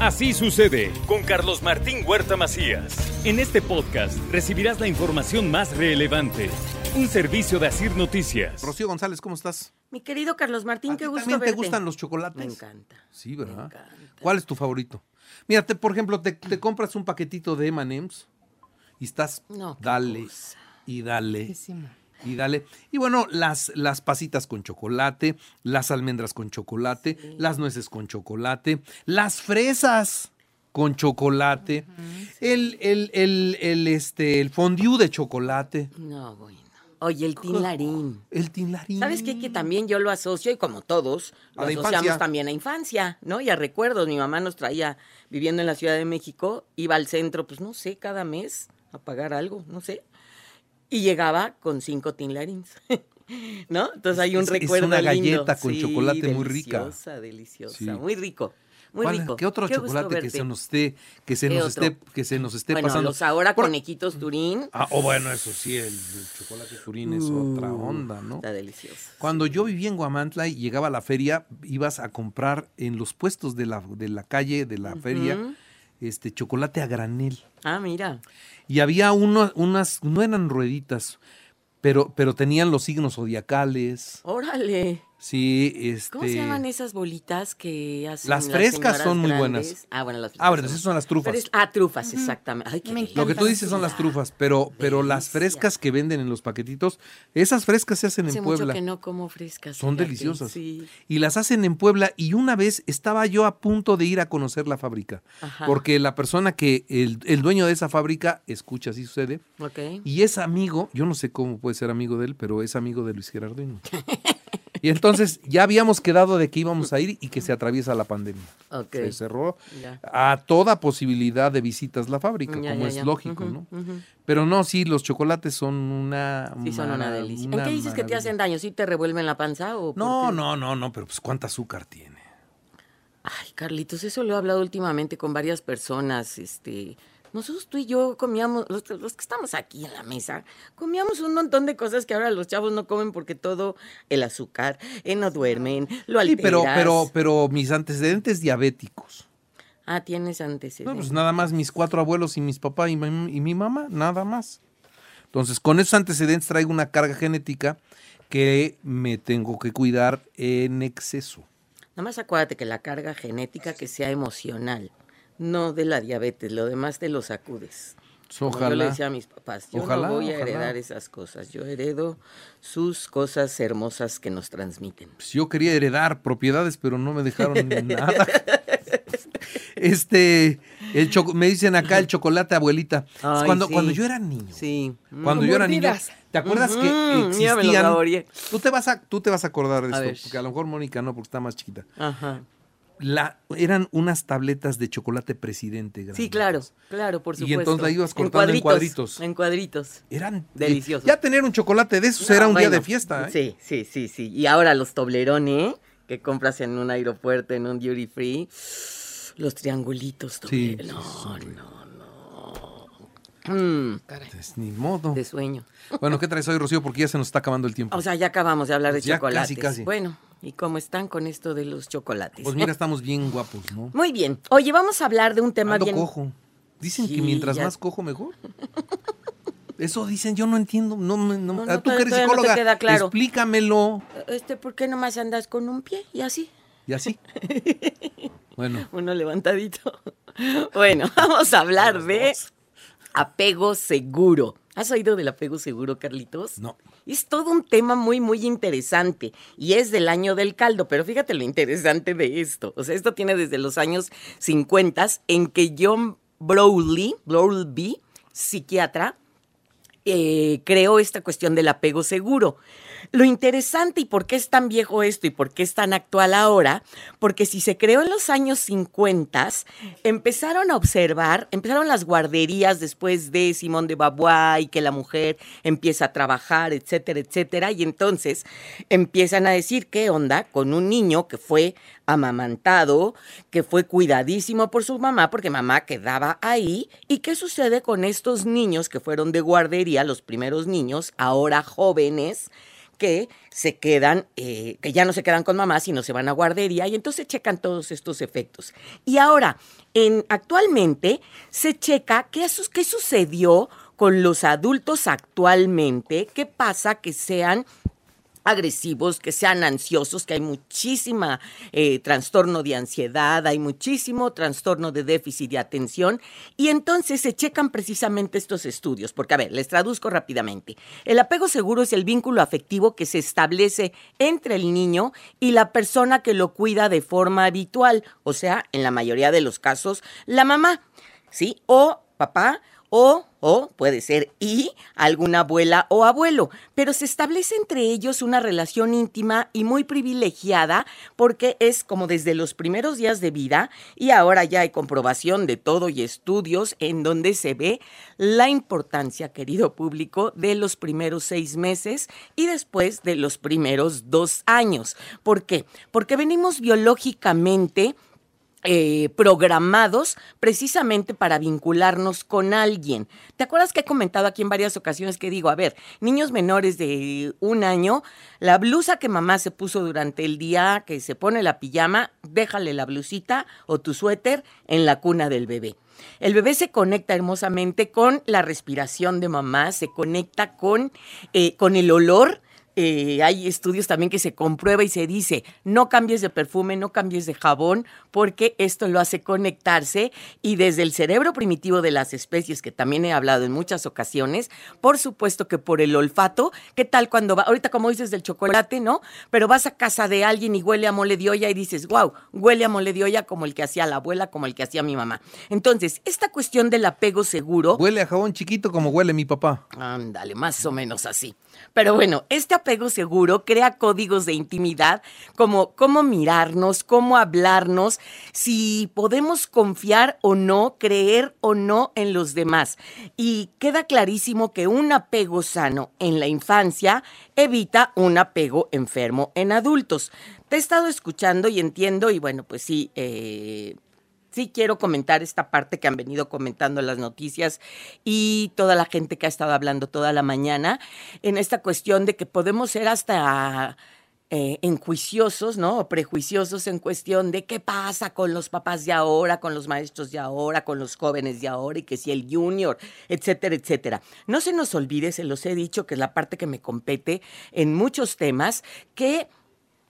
Así sucede con Carlos Martín Huerta Macías. En este podcast recibirás la información más relevante. Un servicio de Asir Noticias. Rocío González, ¿cómo estás? Mi querido Carlos Martín, ¿A qué gusto ¿También verte. te gustan los chocolates? Me encanta. Sí, ¿verdad? Me encanta. ¿Cuál es tu favorito? Mira, te- por ejemplo, te, te compras un paquetito de M&M's y estás No, dale cosa. y dale y dale. Y bueno, las, las pasitas con chocolate, las almendras con chocolate, las nueces con chocolate, las fresas con chocolate, el, el, el, el, este, el fondue de chocolate, No, bueno. Oye, el tinlarín. el tinlarín. ¿Sabes qué? Que también yo lo asocio, y como todos, lo asociamos infancia. también a infancia, ¿no? Y a recuerdos. Mi mamá nos traía, viviendo en la Ciudad de México, iba al centro, pues no sé, cada mes a pagar algo, no sé. Y llegaba con cinco tinlarins. ¿No? Entonces hay un Es- es recuerdo una lindo. galleta con Sí, chocolate muy rica. Deliciosa, deliciosa. Sí. Muy rico. Muy ¿Cuál- rico. ¿Qué otro chocolate que se nos esté, que se ¿Qué nos otro? esté, que se nos esté Bueno, pasando? los ahora Por- conequitos Turín. Ah, oh, bueno, eso sí, el, el chocolate turín es otra onda, ¿no? Está delicioso. Cuando yo vivía en Guamantla y llegaba a la feria, ibas a comprar en los puestos de la, de la calle, de la feria. Este chocolate a granel. Ah, mira. Y había uno, unas, no eran rueditas, pero, pero tenían los signos zodiacales. Órale. Sí, este. ¿Cómo se llaman esas bolitas que hacen Las frescas señoras son muy grandes? buenas. Ah, bueno, las Ah, bueno, esas son las trufas. Ah, trufas, exactamente. Ay, qué Me delicia. Lo que tú dices son las trufas, pero, pero las frescas que venden en los paquetitos, esas frescas se hacen Hace en mucho Puebla. que no como frescas. Son deliciosas. Sí. Y las hacen en Puebla. Y una vez estaba yo a punto de ir a conocer la fábrica. Ajá. Porque la persona que, el, el dueño de esa fábrica, escucha, así sucede, Ok. y es amigo, yo no sé cómo puede ser amigo de él, pero es amigo de Luis Gerarduino. y entonces ya habíamos quedado de que íbamos a ir y que se atraviesa la pandemia. Ok. Se cerró Ya. a toda posibilidad de visitas la fábrica, Ya, como ya, es lógico, ¿no? Pero no, sí, los chocolates son una... Sí, son una delicia. ¿En qué dices que te hacen daño? ¿Sí te revuelven la panza o No, no, no, no, pero pues cuánta azúcar tiene. Ay, Carlitos, eso lo he hablado últimamente con varias personas. Este, nosotros tú y yo comíamos, los, los que estamos aquí en la mesa, comíamos un montón de cosas que ahora los chavos no comen porque todo el azúcar, eh, no duermen, lo Sí, alteras. pero, pero, pero mis antecedentes diabéticos. Ah, tienes antecedentes. No, pues nada más mis cuatro abuelos y mis papás y, mi- y mi mamá, nada más. Entonces, con esos antecedentes traigo una carga genética que me tengo que cuidar en exceso. Nada más acuérdate que la carga genética que sea emocional, no de la diabetes, lo demás te lo sacudes. Como yo le Ojalá. decía a mis papás, yo Ojalá, no voy a ojalá. heredar esas cosas, yo heredo sus cosas hermosas que nos transmiten. Pues yo quería heredar propiedades, pero no me dejaron nada. Este, el choco- me dicen acá el chocolate, abuelita. Ay, cuando, sí. cuando yo era niño. Sí. Cuando yo era niño, ¿te acuerdas que existían? Tú te vas a, tú te vas a acordar de A esto, ver. porque a lo mejor Mónica no, porque está más chiquita. Ajá. La, eran unas tabletas de chocolate presidente. Sí, grandes. claro, claro, por Y supuesto. entonces la ibas cortando en cuadritos. En cuadritos. Eran eh, Deliciosos. Ya tener un chocolate de esos No, era un día de fiesta. ¿eh? Sí, sí, sí, sí. Y ahora los Toblerone, que compras en un aeropuerto, en un duty free, los triangulitos Sí, Toblerone. sí, no, no, no. Mm, Pues, ni modo. de sueño. Bueno, ¿qué traes hoy, Rocío? Porque ya se nos está acabando el tiempo. O sea, ya acabamos de hablar de Pues ya chocolates. casi, casi. Bueno, ¿y cómo están con esto de los chocolates? Pues mira, estamos bien guapos, ¿no? Muy bien. Oye, vamos a hablar de un tema Ando bien. cojo. Dicen que mientras ya- más cojo, mejor. Eso dicen, yo no entiendo. No, me- no- No, no, tú que eres psicóloga, queda claro. explícamelo. Este, ¿por qué nomás andas con un pie y así? Y así. Bueno, Uno levantadito. Bueno, vamos a hablar de apego seguro. ¿Has oído del apego seguro, Carlitos? no. Es todo un tema muy, muy interesante y es del año del caldo, pero fíjate lo interesante de esto. O sea, esto tiene desde los años 50 en que John Browley, Browlby, psiquiatra, eh, creó esta cuestión del apego seguro. Lo interesante y por qué es tan viejo esto y por qué es tan actual ahora, porque si se creó en los años 50, empezaron a observar, empezaron las guarderías después de Simón de Beauvoir y que la mujer empieza a trabajar, etcétera, etcétera, y entonces empiezan a decir qué onda con un niño que fue amamantado, que fue cuidadísimo por su mamá, porque mamá quedaba ahí, y qué sucede con estos niños que fueron de guardería, los primeros niños, ahora jóvenes, que se quedan, eh, que ya no se quedan con mamá, sino se van a guardería y entonces checan todos estos efectos. Y ahora, en, actualmente se checa qué, qué sucedió con los adultos actualmente, qué pasa que sean agresivos, que sean ansiosos, que hay muchísima eh, trastorno de ansiedad, hay muchísimo trastorno de déficit de atención y entonces se checan precisamente estos estudios, porque a ver, les traduzco rápidamente. El apego seguro es el vínculo afectivo que se establece entre el niño y la persona que lo cuida de forma habitual, o sea, en la mayoría de los casos, la mamá, ¿sí? O papá o, o puede ser y alguna abuela o abuelo, pero se establece entre ellos una relación íntima y muy privilegiada porque es como desde los primeros días de vida y ahora ya hay comprobación de todo y estudios en donde se ve la importancia, querido público, de los primeros seis meses y después de los primeros dos años. ¿Por qué? Porque venimos biológicamente eh, programados precisamente para vincularnos con alguien. ¿Te acuerdas que he comentado aquí en varias ocasiones que digo, a ver, niños menores de un año, la blusa que mamá se puso durante el día, que se pone la pijama, déjale la blusita o tu suéter en la cuna del bebé. El bebé se conecta hermosamente con la respiración de mamá, se conecta con, eh, con el olor eh, hay estudios también que se comprueba y se dice, no cambies de perfume, no cambies de jabón, porque esto lo hace conectarse y desde el cerebro primitivo de las especies, que también he hablado en muchas ocasiones, por supuesto que por el olfato, ¿qué tal cuando va, ahorita como dices del chocolate, ¿no? Pero vas a casa de alguien y huele a mole de olla y dices, wow, huele a mole de olla como el que hacía la abuela, como el que hacía mi mamá. Entonces, esta cuestión del apego seguro... Huele a jabón chiquito como huele mi papá. Ándale, más o menos así. Pero bueno, este apego seguro crea códigos de intimidad como cómo mirarnos, cómo hablarnos, si podemos confiar o no, creer o no en los demás. Y queda clarísimo que un apego sano en la infancia evita un apego enfermo en adultos. Te he estado escuchando y entiendo y bueno, pues sí, eh, sí quiero comentar esta parte que han venido comentando las noticias y toda la gente que ha estado hablando toda la mañana en esta cuestión de que podemos ser hasta eh, enjuiciosos, ¿no? O prejuiciosos en cuestión de qué pasa con los papás de ahora, con los maestros de ahora, con los jóvenes de ahora y que si el junior, etcétera, etcétera. No se nos olvide, se los he dicho, que es la parte que me compete en muchos temas, que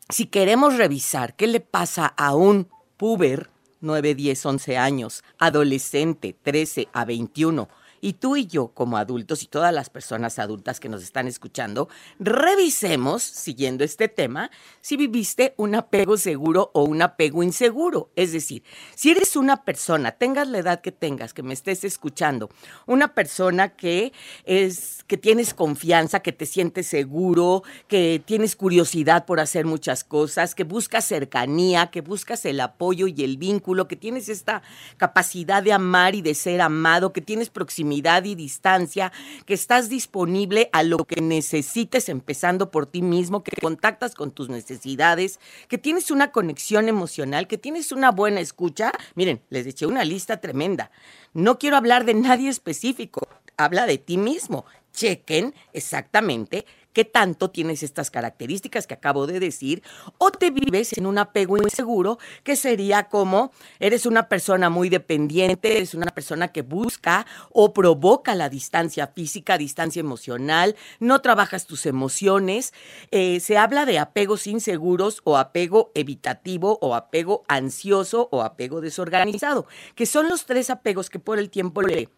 si queremos revisar qué le pasa a un puber, 9, 10, 11 años, adolescente, 13 a 21, y tú y yo como adultos y todas las personas adultas que nos están escuchando, revisemos, siguiendo este tema, si viviste un apego seguro o un apego inseguro. Es decir, si eres una persona, tengas la edad que tengas, que me estés escuchando, una persona que es que tienes confianza, que te sientes seguro, que tienes curiosidad por hacer muchas cosas, que buscas cercanía, que buscas el apoyo y el vínculo, que tienes esta capacidad de amar y de ser amado, que tienes proximidad y distancia, que estás disponible a lo que necesites empezando por ti mismo, que contactas con tus necesidades, que tienes una conexión emocional, que tienes una buena escucha. Miren, les eché una lista tremenda. No quiero hablar de nadie específico, habla de ti mismo. Chequen exactamente qué tanto tienes estas características que acabo de decir, o te vives en un apego inseguro, que sería como eres una persona muy dependiente, eres una persona que busca o provoca la distancia física, distancia emocional, no trabajas tus emociones. Eh, se habla de apegos inseguros o apego evitativo o apego ansioso o apego desorganizado, que son los tres apegos que por el tiempo le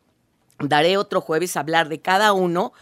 daré otro jueves a hablar de cada uno.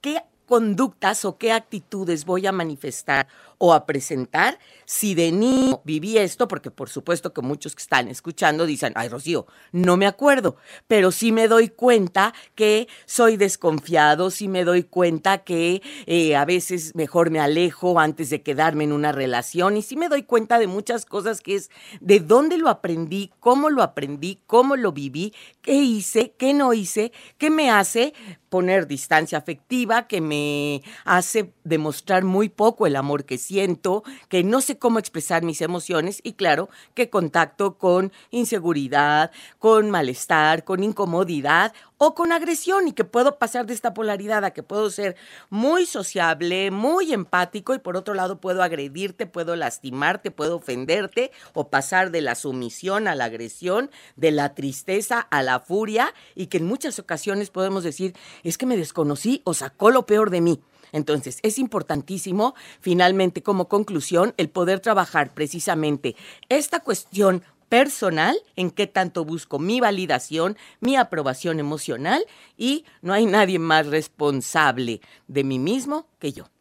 ¿Qué conductas o qué actitudes voy a manifestar o a presentar si de niño viví esto, porque por supuesto que muchos que están escuchando dicen, ay Rocío, no me acuerdo, pero sí me doy cuenta que soy desconfiado, sí me doy cuenta que eh, a veces mejor me alejo antes de quedarme en una relación y sí me doy cuenta de muchas cosas que es de dónde lo aprendí, cómo lo aprendí, cómo lo viví, qué hice, qué no hice, qué me hace poner distancia afectiva, que me hace demostrar muy poco el amor que siento, que no sé cómo expresar mis emociones y claro, que contacto con inseguridad, con malestar, con incomodidad o con agresión y que puedo pasar de esta polaridad a que puedo ser muy sociable, muy empático y por otro lado puedo agredirte, puedo lastimarte, puedo ofenderte o pasar de la sumisión a la agresión, de la tristeza a la furia y que en muchas ocasiones podemos decir, es que me desconocí o sacó lo peor de mí. Entonces, es importantísimo, finalmente, como conclusión, el poder trabajar precisamente esta cuestión personal, en qué tanto busco mi validación, mi aprobación emocional y no hay nadie más responsable de mí mismo que yo.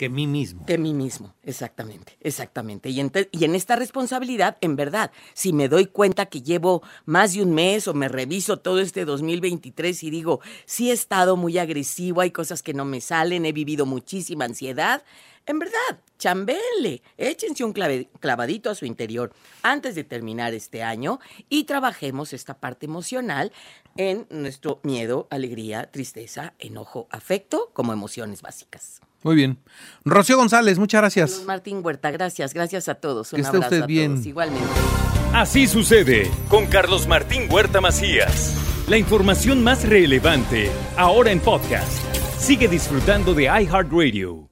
Que mí mismo. Que mí mismo, exactamente, exactamente. Y en, y en, esta responsabilidad, en verdad, si me doy cuenta que llevo más de un mes o me reviso todo este 2023 y digo, sí he estado muy agresivo, hay cosas que no me salen, he vivido muchísima ansiedad, en verdad, chambele, échense un clavadito a su interior antes de terminar este año y trabajemos esta parte emocional en nuestro miedo, alegría, tristeza, enojo, afecto como emociones básicas. Muy bien. Rocío González, muchas gracias. Martín Huerta, gracias, gracias a todos. Un que esté usted bien. Todos, igualmente. Así sucede con Carlos Martín Huerta Macías. La información más relevante, ahora en podcast. Sigue disfrutando de iHeartRadio.